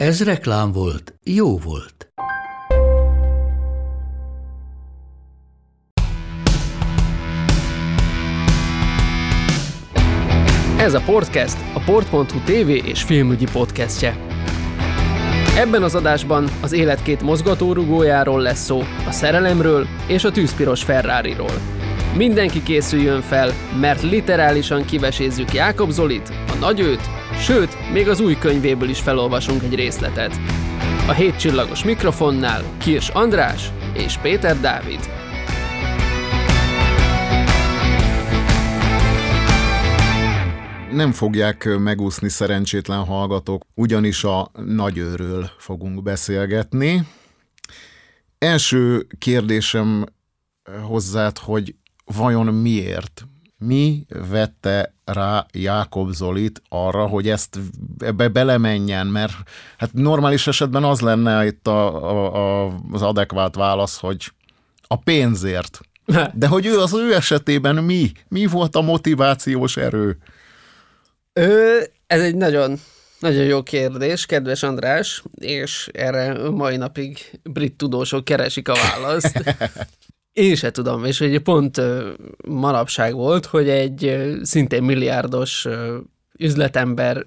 Ez reklám volt, jó volt. Ez a Podcast a Port.hu TV és filmügyi podcastje. Ebben az adásban az élet két mozgatórugójáról lesz szó, a szerelemről és a tűzpiros Ferrari-ról. Mindenki készüljön fel, mert literálisan kivesézzük Jákob Zolit, a nagyőt, sőt, még az új könyvéből is felolvasunk egy részletet. A hétcsillagos mikrofonnál Kirs András és Péter Dávid. nem fogják megúszni szerencsétlen hallgatók, ugyanis a nagyőről fogunk beszélgetni. Első kérdésem hozzád, hogy vajon miért? Mi vette rá Jákob Zolit arra, hogy ezt ebbe belemenjen, mert hát normális esetben az lenne itt a, a, a, az adekvát válasz, hogy a pénzért. De hogy ő az ő esetében mi? Mi volt a motivációs erő? Ö, ez egy nagyon, nagyon jó kérdés, kedves András, és erre mai napig brit tudósok keresik a választ. Én se tudom, és egy pont manapság volt, hogy egy szintén milliárdos üzletember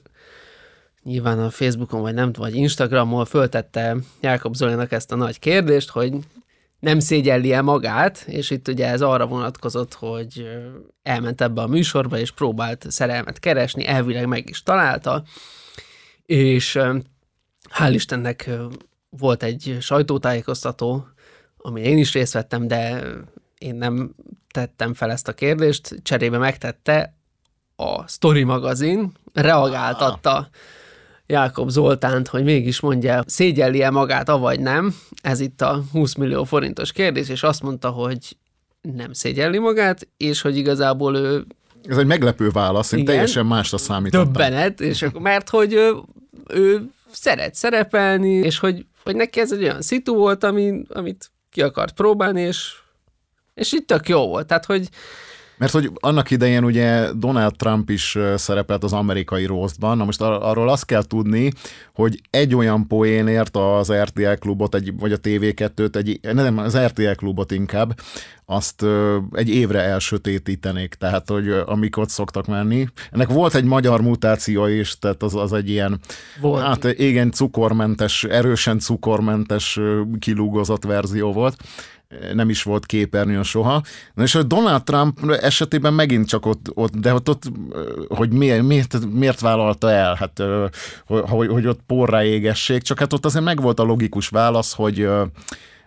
nyilván a Facebookon, vagy nem vagy Instagramon föltette Jákob Zolinak ezt a nagy kérdést, hogy nem szégyelli el magát, és itt ugye ez arra vonatkozott, hogy elment ebbe a műsorba, és próbált szerelmet keresni, elvileg meg is találta, és hál' Istennek volt egy sajtótájékoztató, ami én is részt vettem, de én nem tettem fel ezt a kérdést, cserébe megtette a Story magazin, reagáltatta ah Jákob Zoltánt, hogy mégis mondja, szégyelli-e magát, avagy nem. Ez itt a 20 millió forintos kérdés, és azt mondta, hogy nem szégyelli magát, és hogy igazából ő... Ez egy meglepő válasz, én igen, teljesen másra számítottam. Többenet, és akkor, mert hogy ő, ő szeret szerepelni, és hogy, hogy neki ez egy olyan szitu volt, ami, amit ki akart próbálni, és, és itt tök jó volt. Tehát, hogy mert hogy annak idején ugye Donald Trump is szerepelt az amerikai rosszban, na most ar- arról azt kell tudni, hogy egy olyan poénért az RTL klubot, egy, vagy a TV2-t, egy, nem, az RTL klubot inkább, azt egy évre elsötétítenék, tehát hogy amik ott szoktak menni. Ennek volt egy magyar mutáció is, tehát az, az egy ilyen, volt. hát igen, cukormentes, erősen cukormentes kilúgozott verzió volt nem is volt képernyőn soha. Na és a Donald Trump esetében megint csak ott, ott de ott, ott hogy miért, miért, miért vállalta el, hát, hogy, hogy ott porrá égessék, csak hát ott azért megvolt a logikus válasz, hogy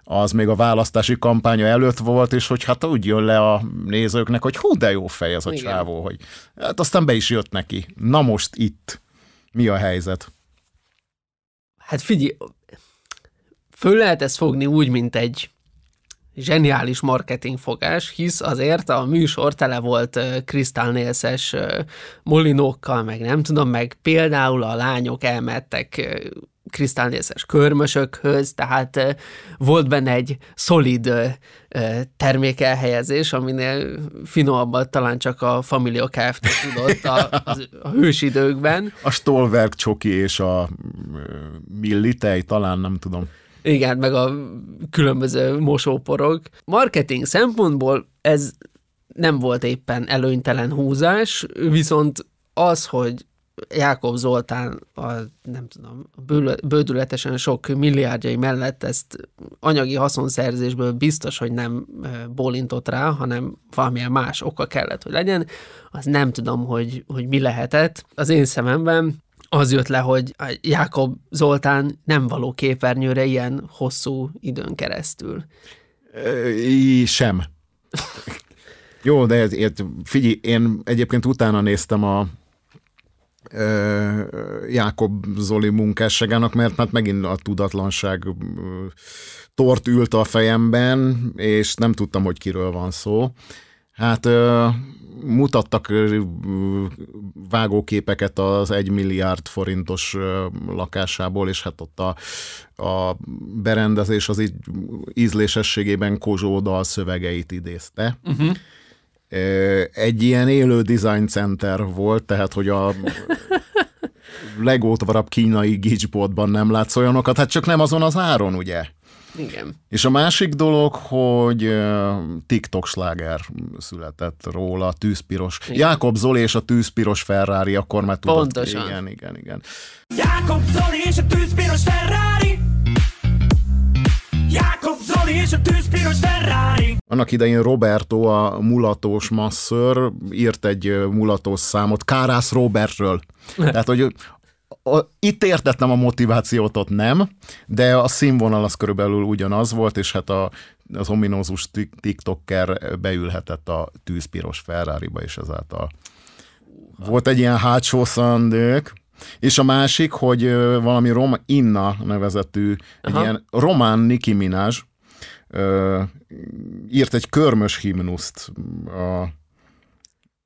az még a választási kampánya előtt volt, és hogy hát úgy jön le a nézőknek, hogy hú, de jó fej ez a Igen. csávó, hogy hát aztán be is jött neki. Na most itt. Mi a helyzet? Hát figyelj, föl lehet ezt fogni úgy, mint egy zseniális marketingfogás, hisz azért a műsor tele volt krisztálnélszes molinókkal, meg nem tudom, meg például a lányok elmettek krisztálnészes körmösökhöz, tehát volt benne egy szolid termékelhelyezés, aminél finomabban talán csak a Familia Kft. tudott a, a hősidőkben. A Stolberg csoki és a millitej, talán nem tudom. Igen, meg a különböző mosóporok. Marketing szempontból ez nem volt éppen előnytelen húzás, viszont az, hogy Jákob Zoltán a, nem tudom, bődületesen sok milliárdjai mellett ezt anyagi haszonszerzésből biztos, hogy nem bólintott rá, hanem valamilyen más oka kellett, hogy legyen, az nem tudom, hogy, hogy mi lehetett. Az én szememben az jött le, hogy Jákob Zoltán nem való képernyőre ilyen hosszú időn keresztül. I, sem. Jó, de ez, figyelj, én egyébként utána néztem a Jákob Zoli munkásságának, mert hát megint a tudatlanság tort ült a fejemben, és nem tudtam, hogy kiről van szó. Hát mutattak vágóképeket az egy milliárd forintos lakásából, és hát ott a, a berendezés az így ízlésességében Kozsó dal szövegeit idézte. Uh-huh. Egy ilyen élő design center volt, tehát hogy a legótvarabb kínai gicsboltban nem látsz olyanokat, hát csak nem azon az áron, ugye? Igen. És a másik dolog, hogy TikTok sláger született róla, tűzpiros. Igen. Jákob Zoli és a tűzpiros Ferrari, akkor már tudod. Pontosan. Igen, igen, igen. Jákob Zoli és a tűzpiros Ferrari Jákob Zoli és a tűzpiros Ferrari Annak idején Roberto, a mulatós masször írt egy mulatós számot Kárász Robertről. Tehát, hogy a, itt értettem a motivációt, ott nem, de a színvonal az körülbelül ugyanaz volt, és hát a, az ominózus tiktoker beülhetett a tűzpiros Ferrari-ba, és ezáltal volt egy ilyen hátsó szandők, és a másik, hogy valami Rom Inna nevezetű, Aha. egy ilyen román Nicki Minaj ö, írt egy körmös himnuszt a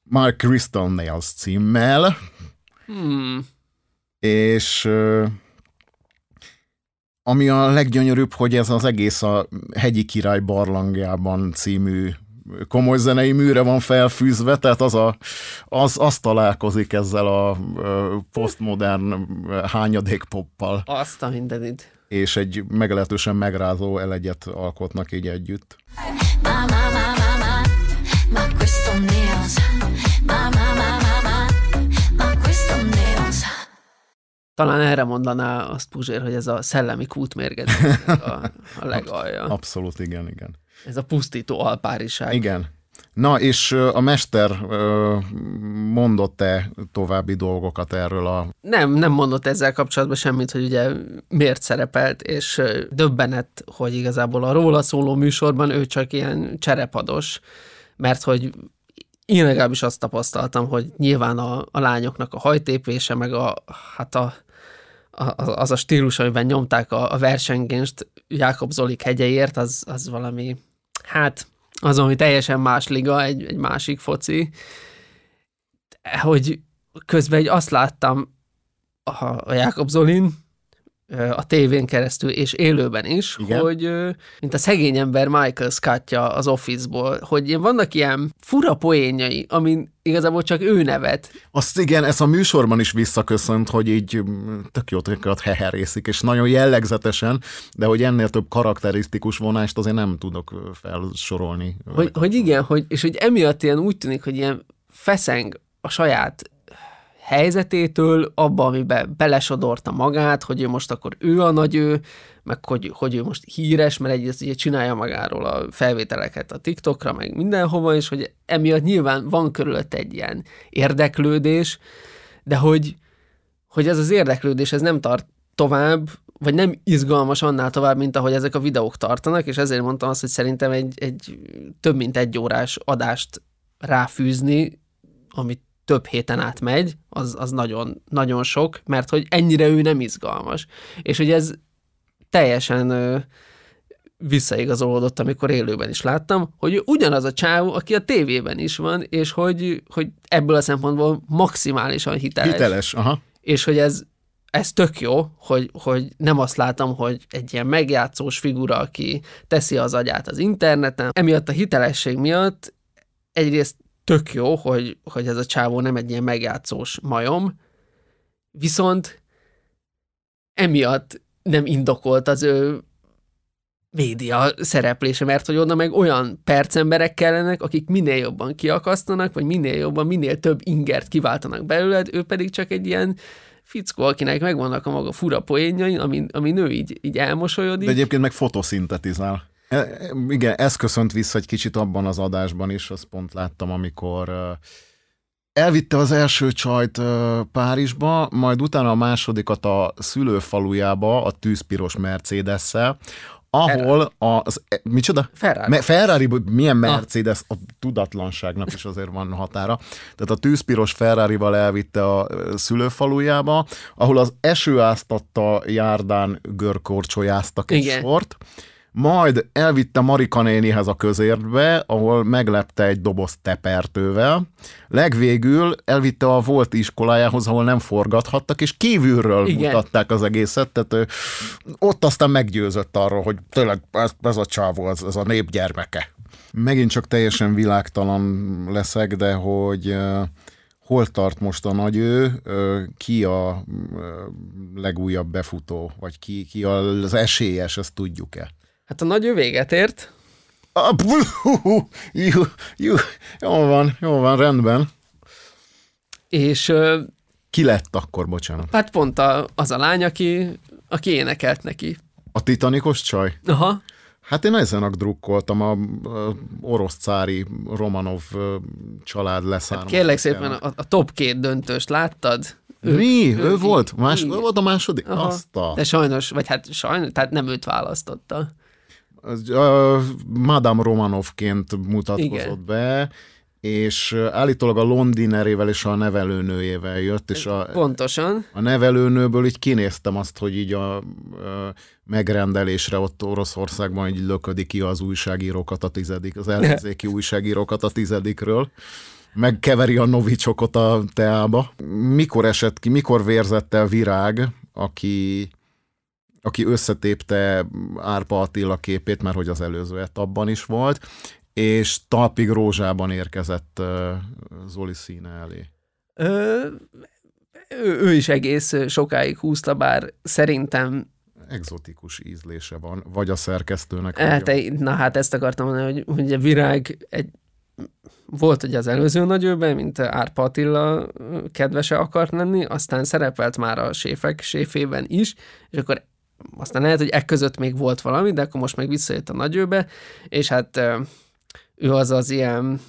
Mark Crystal Nails címmel, hmm és ami a leggyönyörűbb, hogy ez az egész a Hegyi Király barlangjában című komoly zenei műre van felfűzve, tehát az, a, az, az találkozik ezzel a postmodern hányadékpoppal. Azt a mindenit. És egy meglehetősen megrázó elegyet alkotnak így együtt. Ma, Talán erre mondaná azt Puzsér, hogy ez a szellemi kútmérgezés a, a legalja. Abszolút, igen, igen. Ez a pusztító alpáriság. Igen. Na, és a mester mondott-e további dolgokat erről a... Nem, nem mondott ezzel kapcsolatban semmit, hogy ugye miért szerepelt, és döbbenet, hogy igazából a róla szóló műsorban ő csak ilyen cserepados, mert hogy én legalábbis azt tapasztaltam, hogy nyilván a, a lányoknak a hajtépése, meg a, hát a az a stílus, amiben nyomták a, a versengést Jákob Zolik hegyeért, az, az valami, hát az, ami teljesen más liga, egy, egy másik foci, hogy közben egy azt láttam a, a Jákob Zolin, a tévén keresztül, és élőben is, Igen. hogy mint a szegény ember Michael Scottja az Office-ból, hogy vannak ilyen fura poénjai, amin igazából csak ő nevet. Azt igen, ez a műsorban is visszaköszönt, hogy így tök jó tököt heherészik, és nagyon jellegzetesen, de hogy ennél több karakterisztikus vonást azért nem tudok felsorolni. Hogy, hogy igen, hogy, és hogy emiatt ilyen úgy tűnik, hogy ilyen feszeng a saját helyzetétől, abba, amiben belesodorta magát, hogy ő most akkor ő a nagy ő, meg hogy, hogy ő most híres, mert egyrészt ugye csinálja magáról a felvételeket a TikTokra, meg mindenhova, és hogy emiatt nyilván van körülött egy ilyen érdeklődés, de hogy, hogy ez az érdeklődés, ez nem tart tovább, vagy nem izgalmas annál tovább, mint ahogy ezek a videók tartanak, és ezért mondtam azt, hogy szerintem egy, egy több mint egy órás adást ráfűzni, amit több héten átmegy, az, az nagyon, nagyon sok, mert hogy ennyire ő nem izgalmas. És hogy ez teljesen ö, visszaigazolódott, amikor élőben is láttam, hogy ugyanaz a csávó, aki a tévében is van, és hogy, hogy ebből a szempontból maximálisan hiteles. Hiteles, aha. És hogy ez, ez tök jó, hogy, hogy nem azt látom, hogy egy ilyen megjátszós figura, aki teszi az agyát az interneten. Emiatt a hitelesség miatt egyrészt tök jó, hogy, hogy ez a csávó nem egy ilyen megjátszós majom, viszont emiatt nem indokolt az ő média szereplése, mert hogy oda meg olyan percemberek kellenek, akik minél jobban kiakasztanak, vagy minél jobban, minél több ingert kiváltanak belőled, ő pedig csak egy ilyen fickó, akinek megvannak a maga fura poénjai, ami, ami nő így, így elmosolyodik. De egyébként meg fotoszintetizál. E, igen, ez köszönt vissza egy kicsit abban az adásban is, azt pont láttam, amikor elvitte az első csajt Párizsba, majd utána a másodikat a szülőfalujába, a tűzpiros mercedes ahol az, e, micsoda? Ferrari. Me, Ferrari, milyen Mercedes, a tudatlanságnak is azért van határa. Tehát a tűzpiros Ferrari-val elvitte a szülőfalujába, ahol az eső áztatta járdán görkorcsolyáztak egy Igen. sort, majd elvitte Marika nénihez a közértbe, ahol meglepte egy doboz tepertővel. Legvégül elvitte a volt iskolájához, ahol nem forgathattak, és kívülről Igen. Mutatták az egészet, tehát ő, ott aztán meggyőzött arról, hogy tényleg ez, ez a csávó, ez, ez a nép gyermeke. Megint csak teljesen világtalan leszek, de hogy hol tart most a nagy ő, ki a legújabb befutó, vagy ki, ki az esélyes, ezt tudjuk-e? Hát a nagy ő véget ért, Jú, jú, jó van, jó van, rendben. és Ki lett akkor, bocsánat? hát pont a, az a lány, aki, aki énekelt neki. A titanikos csaj? Aha, Hát én ezenek drukkoltam, a, a orosz cári Romanov család leszármazott. kérlek szépen, a, a top két döntőst láttad? Mi? Ő, ő volt? Más, ő volt a második? Aha. Azt a... De sajnos, vagy hát sajnos, tehát nem őt választotta. Ö, Madame Romanovként mutatkozott Igen. be, és állítólag a Londinerével és a nevelőnőjével jött, és a, Pontosan. a nevelőnőből így kinéztem azt, hogy így a, a megrendelésre ott Oroszországban így löködi ki az újságírókat a tizedik, az ellenzéki újságírókat a tizedikről, megkeveri a novicsokot a teába. Mikor esett ki, mikor vérzett el Virág, aki, aki összetépte Árpa Attila képét, mert hogy az előző etapban is volt, és talpig rózsában érkezett Zoli színe elé. Ö, ő, ő is egész sokáig húzta, bár szerintem, Exotikus ízlése van, vagy a szerkesztőnek. vagy hát, a- na hát ezt akartam mondani, hogy, hogy a virág egy, volt ugye az előző nagyőben, mint Árpa Attila kedvese akart lenni, aztán szerepelt már a séfek séfében is, és akkor aztán lehet, hogy e között még volt valami, de akkor most meg visszajött a nagyőbe, és hát ő az az ilyen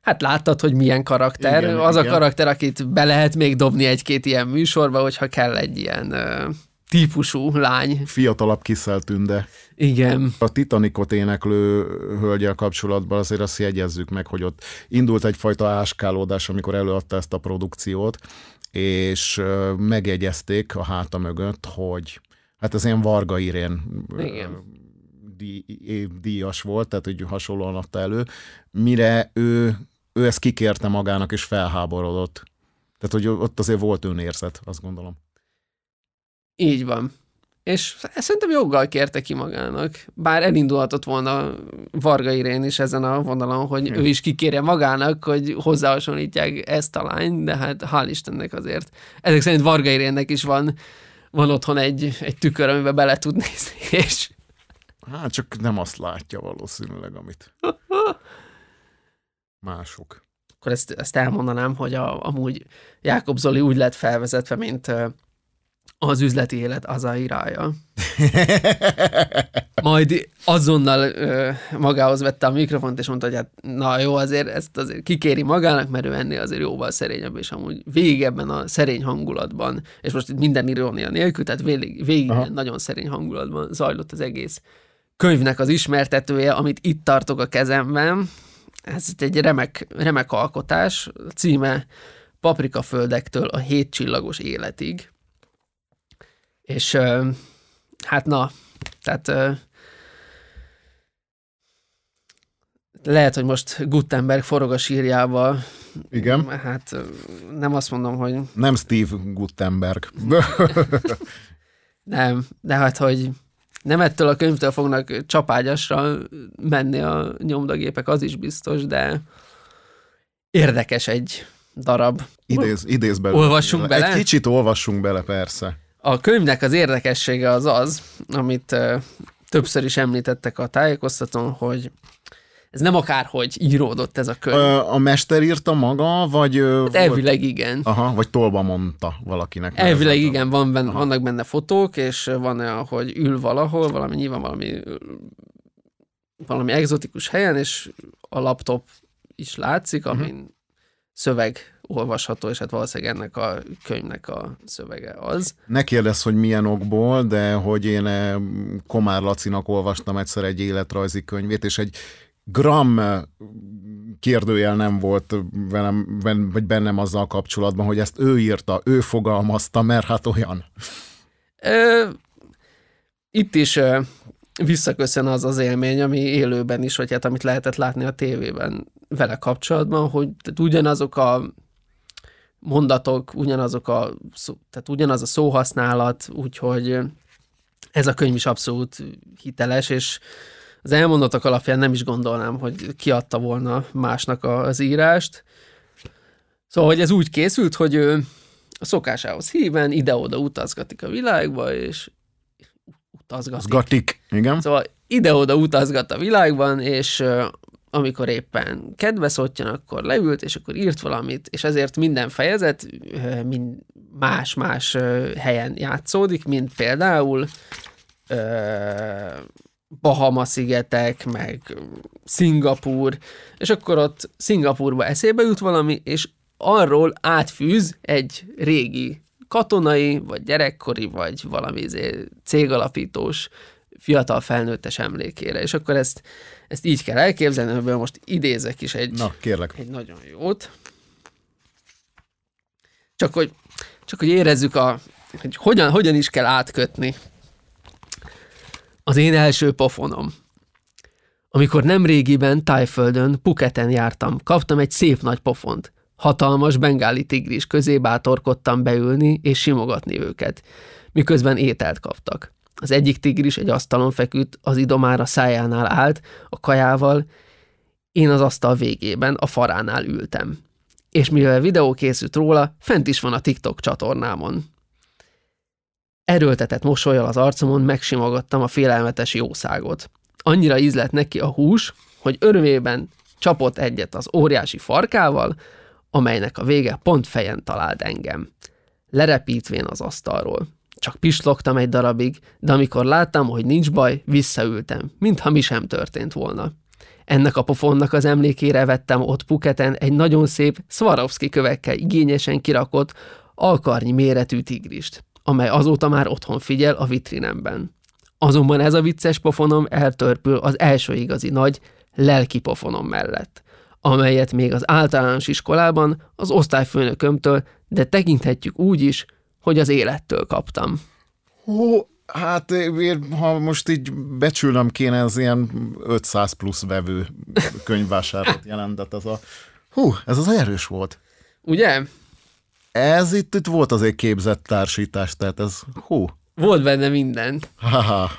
Hát láttad, hogy milyen karakter. Igen, az igen. a karakter, akit be lehet még dobni egy-két ilyen műsorba, hogyha kell egy ilyen ö, típusú lány. fiatalabb Kiszel Tünde. Igen. A Titanicot éneklő hölgyel kapcsolatban azért azt jegyezzük meg, hogy ott indult egyfajta áskálódás, amikor előadta ezt a produkciót, és megjegyezték a háta mögött, hogy hát ez ilyen Varga Irén Igen. díjas volt, tehát hogy hasonlóan adta elő, mire ő, ő ezt kikérte magának, és felháborodott. Tehát, hogy ott azért volt önérzet, azt gondolom. Így van. És szerintem joggal kérte ki magának. Bár elindulhatott volna Varga Irén is ezen a vonalon, hogy ő is kikérje magának, hogy hozzáhasonlítják ezt a lányt, de hát hál' Istennek azért. Ezek szerint Varga Irénnek is van, van otthon egy, egy tükör, amiben bele tud nézni, és Hát csak nem azt látja valószínűleg, amit mások. akkor ezt, ezt elmondanám, hogy a, amúgy Jákob Zoli úgy lett felvezetve, mint az üzleti élet az a irája. Majd azonnal ö, magához vette a mikrofont, és mondta, hogy hát na jó, azért ezt azért kikéri magának, mert ő ennél azért jóval szerényebb, és amúgy végig ebben a szerény hangulatban, és most itt minden irónia nélkül, tehát végig, végig Aha. nagyon szerény hangulatban zajlott az egész könyvnek az ismertetője, amit itt tartok a kezemben. Ez itt egy remek, remek alkotás, a címe Paprikaföldektől a hétcsillagos életig. És ö, hát na, tehát ö, lehet, hogy most Gutenberg forog a sírjába. Igen. Hát nem azt mondom, hogy Nem Steve Gutenberg. nem, de hát, hogy nem ettől a könyvtől fognak csapágyasra menni a nyomdagépek, az is biztos, de érdekes egy darab. Idéz, idéz belőle. Olvassunk bele? Egy kicsit olvassunk bele, persze. A könyvnek az érdekessége az az, amit többször is említettek a tájékoztatón, hogy ez nem akárhogy íródott ez a könyv. Ö, a mester írta maga, vagy... ö, Hát elvileg igen. Aha, vagy tolba mondta valakinek. Elvileg ez a- igen, van benne, vannak benne fotók, és van olyan, hogy ül valahol, valami nyilván valami, valami egzotikus helyen, és a laptop is látszik, amin szöveg olvasható, és hát valószínűleg ennek a könyvnek a szövege az. Ne kérdezz, hogy milyen okból, de hogy én eh, Komár Lacinak olvastam egyszer egy életrajzi könyvét, és egy gram eh, kérdőjel nem volt velem, vagy bennem azzal kapcsolatban, hogy ezt ő írta, ő fogalmazta, mert hát olyan. Itt is visszaköszön az az élmény, ami élőben is, vagy hát amit lehetett látni a tévében vele kapcsolatban, hogy tehát ugyanazok a mondatok, ugyanazok a, tehát ugyanaz a szóhasználat, úgyhogy ez a könyv is abszolút hiteles, és az elmondatok alapján nem is gondolnám, hogy kiadta volna másnak az írást. Szóval, hogy ez úgy készült, hogy ő a szokásához híven ide-oda utazgatik a világba, és utazgatik. Az gatik, igen. Szóval ide-oda utazgat a világban, és amikor éppen kedve szottyan, akkor leült, és akkor írt valamit, és ezért minden fejezet mind más-más helyen játszódik, mint például Bahama-szigetek, meg Szingapúr, és akkor ott Szingapúrba eszébe jut valami, és arról átfűz egy régi katonai, vagy gyerekkori, vagy valami izé cégalapítós fiatal felnőttes emlékére. És akkor ezt, ezt így kell elképzelni, ebből most idézek is egy, Na, kérlek. egy nagyon jót. Csak hogy, csak hogy érezzük, a, hogy hogyan, hogyan is kell átkötni. Az én első pofonom. Amikor nem régiben Tájföldön, Puketen jártam, kaptam egy szép nagy pofont. Hatalmas bengáli tigris közé bátorkodtam beülni és simogatni őket, miközben ételt kaptak. Az egyik tigris egy asztalon feküdt, az idomára szájánál állt, a kajával, én az asztal végében, a faránál ültem. És mivel videó készült róla, fent is van a TikTok csatornámon. Erőltetett mosolyal az arcomon megsimogattam a félelmetes jószágot. Annyira ízlett neki a hús, hogy örömében csapott egyet az óriási farkával, amelynek a vége pont fejen talált engem. Lerepítvén az asztalról. Csak pislogtam egy darabig, de amikor láttam, hogy nincs baj, visszaültem, mintha mi sem történt volna. Ennek a pofonnak az emlékére vettem ott Puketen egy nagyon szép Swarovski kövekkel igényesen kirakott, alkarnyi méretű tigrist, amely azóta már otthon figyel a vitrinemben. Azonban ez a vicces pofonom eltörpül az első igazi nagy, lelki pofonom mellett, amelyet még az általános iskolában az osztályfőnökömtől, de tekinthetjük úgy is, hogy az élettől kaptam. Hú, hát ha most így becsülnöm kéne, ez ilyen 500 plusz vevő könyvvásárat jelentett. Ez a, hú, ez az erős volt. Ugye? Ez itt, itt volt azért képzett társítás, tehát ez, hú, Volt benne minden. haha.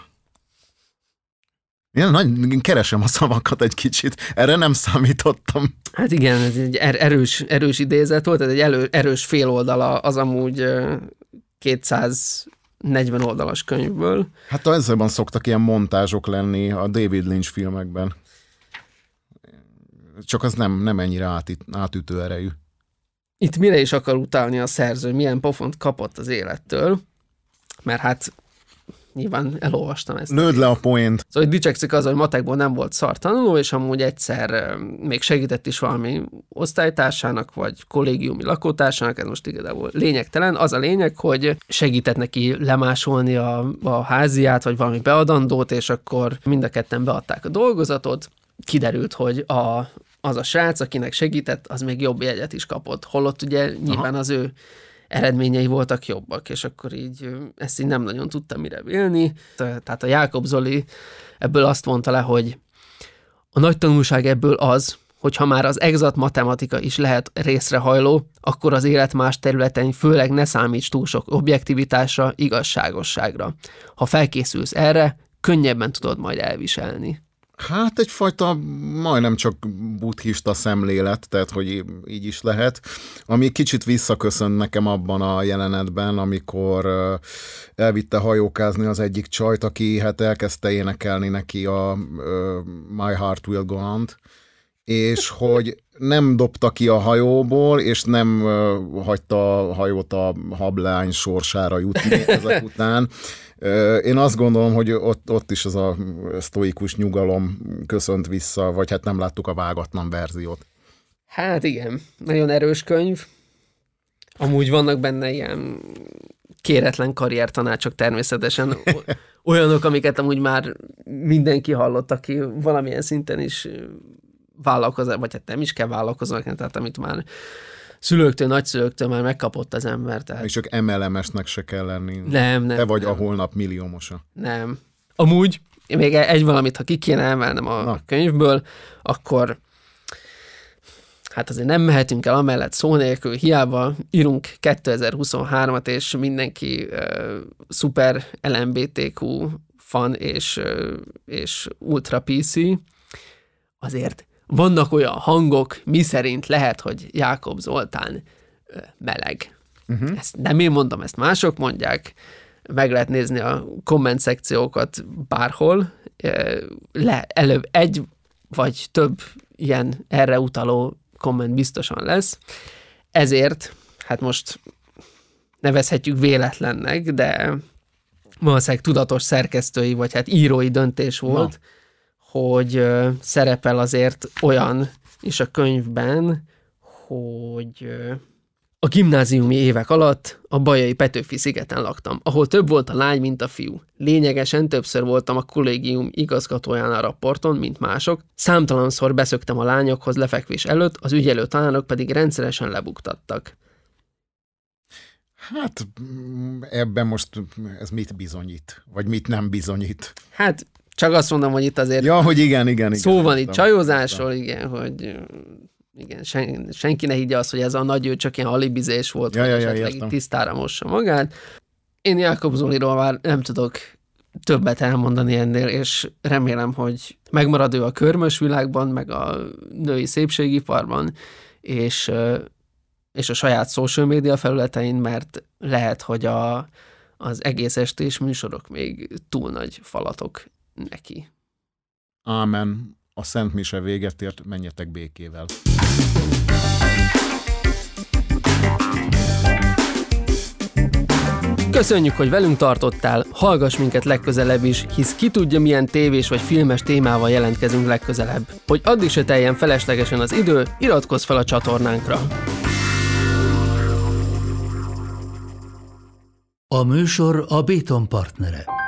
Én nagy, keresem a szavakat egy kicsit, erre nem számítottam. Hát igen, ez egy er- erős, erős idézet volt, ez egy elő, erős fél oldala az amúgy ö, 240 oldalas könyvből. Hát ezzelben szoktak ilyen montázsok lenni a David Lynch filmekben. Csak az nem, nem ennyire átít, átütő erejű. Itt mire is akar utalni a szerző, milyen pofont kapott az élettől, mert hát nyilván elolvastam ezt. Lőd le a poént. Szóval hogy dicsekszik az, hogy matekból nem volt szar tanuló, és amúgy egyszer még segített is valami osztálytársának, vagy kollégiumi lakótársának, ez most igazából lényegtelen. Az a lényeg, hogy segített neki lemásolni a, a háziát, vagy valami beadandót, és akkor mind a ketten beadták a dolgozatot. Kiderült, hogy a, az a srác, akinek segített, az még jobb jegyet is kapott. Holott ugye nyilván az ő eredményei voltak jobbak, és akkor így ezt így nem nagyon tudtam mire vélni. Tehát a Jákob Zoli ebből azt mondta le, hogy a nagy tanulság ebből az, hogy ha már az exakt matematika is lehet részrehajló, akkor az élet más területen főleg ne számíts túl sok objektivitásra, igazságosságra. Ha felkészülsz erre, könnyebben tudod majd elviselni. Hát egyfajta majdnem csak buddhista szemlélet, tehát hogy így is lehet, ami kicsit visszaköszön nekem abban a jelenetben, amikor elvitte hajókázni az egyik csajt, aki hát elkezdte énekelni neki a My Heart Will Go on és hogy nem dobta ki a hajóból, és nem hagyta a hajót a hablány sorsára jutni ezek után. Én azt gondolom, hogy ott, ott is az a sztoikus nyugalom köszönt vissza, vagy hát nem láttuk a vágatlan verziót. Hát igen, nagyon erős könyv. Amúgy vannak benne ilyen kéretlen karriertanácsok természetesen, olyanok, amiket amúgy már mindenki hallott, aki valamilyen szinten is vállalkozó, vagy hát nem is kell vállalkozónak, tehát amit már szülőktől, nagyszülőktől már megkapott az ember. Tehát És csak MLMS-nek se kell lenni. nem, nem. Te vagy nem. a holnap milliómosa. Nem. Amúgy, még egy valamit, ha ki kéne emelnem a Na. könyvből, akkor hát azért nem mehetünk el amellett szó nélkül, hiába írunk 2023-at, és mindenki uh, szuper LMBTQ fan és, uh, és ultra PC, azért vannak olyan hangok, mi szerint lehet, hogy Jákob Zoltán meleg. Uh-huh. Ezt nem én mondom, ezt mások mondják, meg lehet nézni a komment szekciókat bárhol, le, előbb egy vagy több ilyen erre utaló komment biztosan lesz. Ezért, hát most nevezhetjük véletlennek, de valószínűleg tudatos szerkesztői, vagy hát írói döntés volt, Na. Hogy szerepel azért olyan is a könyvben, hogy a gimnáziumi évek alatt a Bajai Petőfi szigeten laktam, ahol több volt a lány, mint a fiú. Lényegesen többször voltam a kollégium igazgatóján a raporton, mint mások, számtalanszor beszöktem a lányokhoz lefekvés előtt, az ügyelő tanárok pedig rendszeresen lebuktattak. Hát ebben most ez mit bizonyít? Vagy mit nem bizonyít? Hát csak azt mondom, hogy itt azért Ja, hogy igen, igen, igen. szó van itt csajozásról, igen, hogy igen, sen, senki ne higgye azt, hogy ez a nagy ő csak ilyen alibizés volt, Ja, vagy ja, ja, esetleg itt tisztára mossa magát. Én Jákob Zoliról már nem tudok többet elmondani ennél, és remélem, hogy megmarad ő a körmös világban, meg a női szépségiparban, és, és a saját social média felületein, mert lehet, hogy a, az egész estés műsorok még túl nagy falatok neki. Ámen. A Szent Mise véget ért, menjetek békével. Köszönjük, hogy velünk tartottál, hallgass minket legközelebb is, hisz ki tudja milyen tévés vagy filmes témával jelentkezünk legközelebb. Hogy addig se teljen feleslegesen az idő, iratkozz fel a csatornánkra. A műsor a Béton partnere.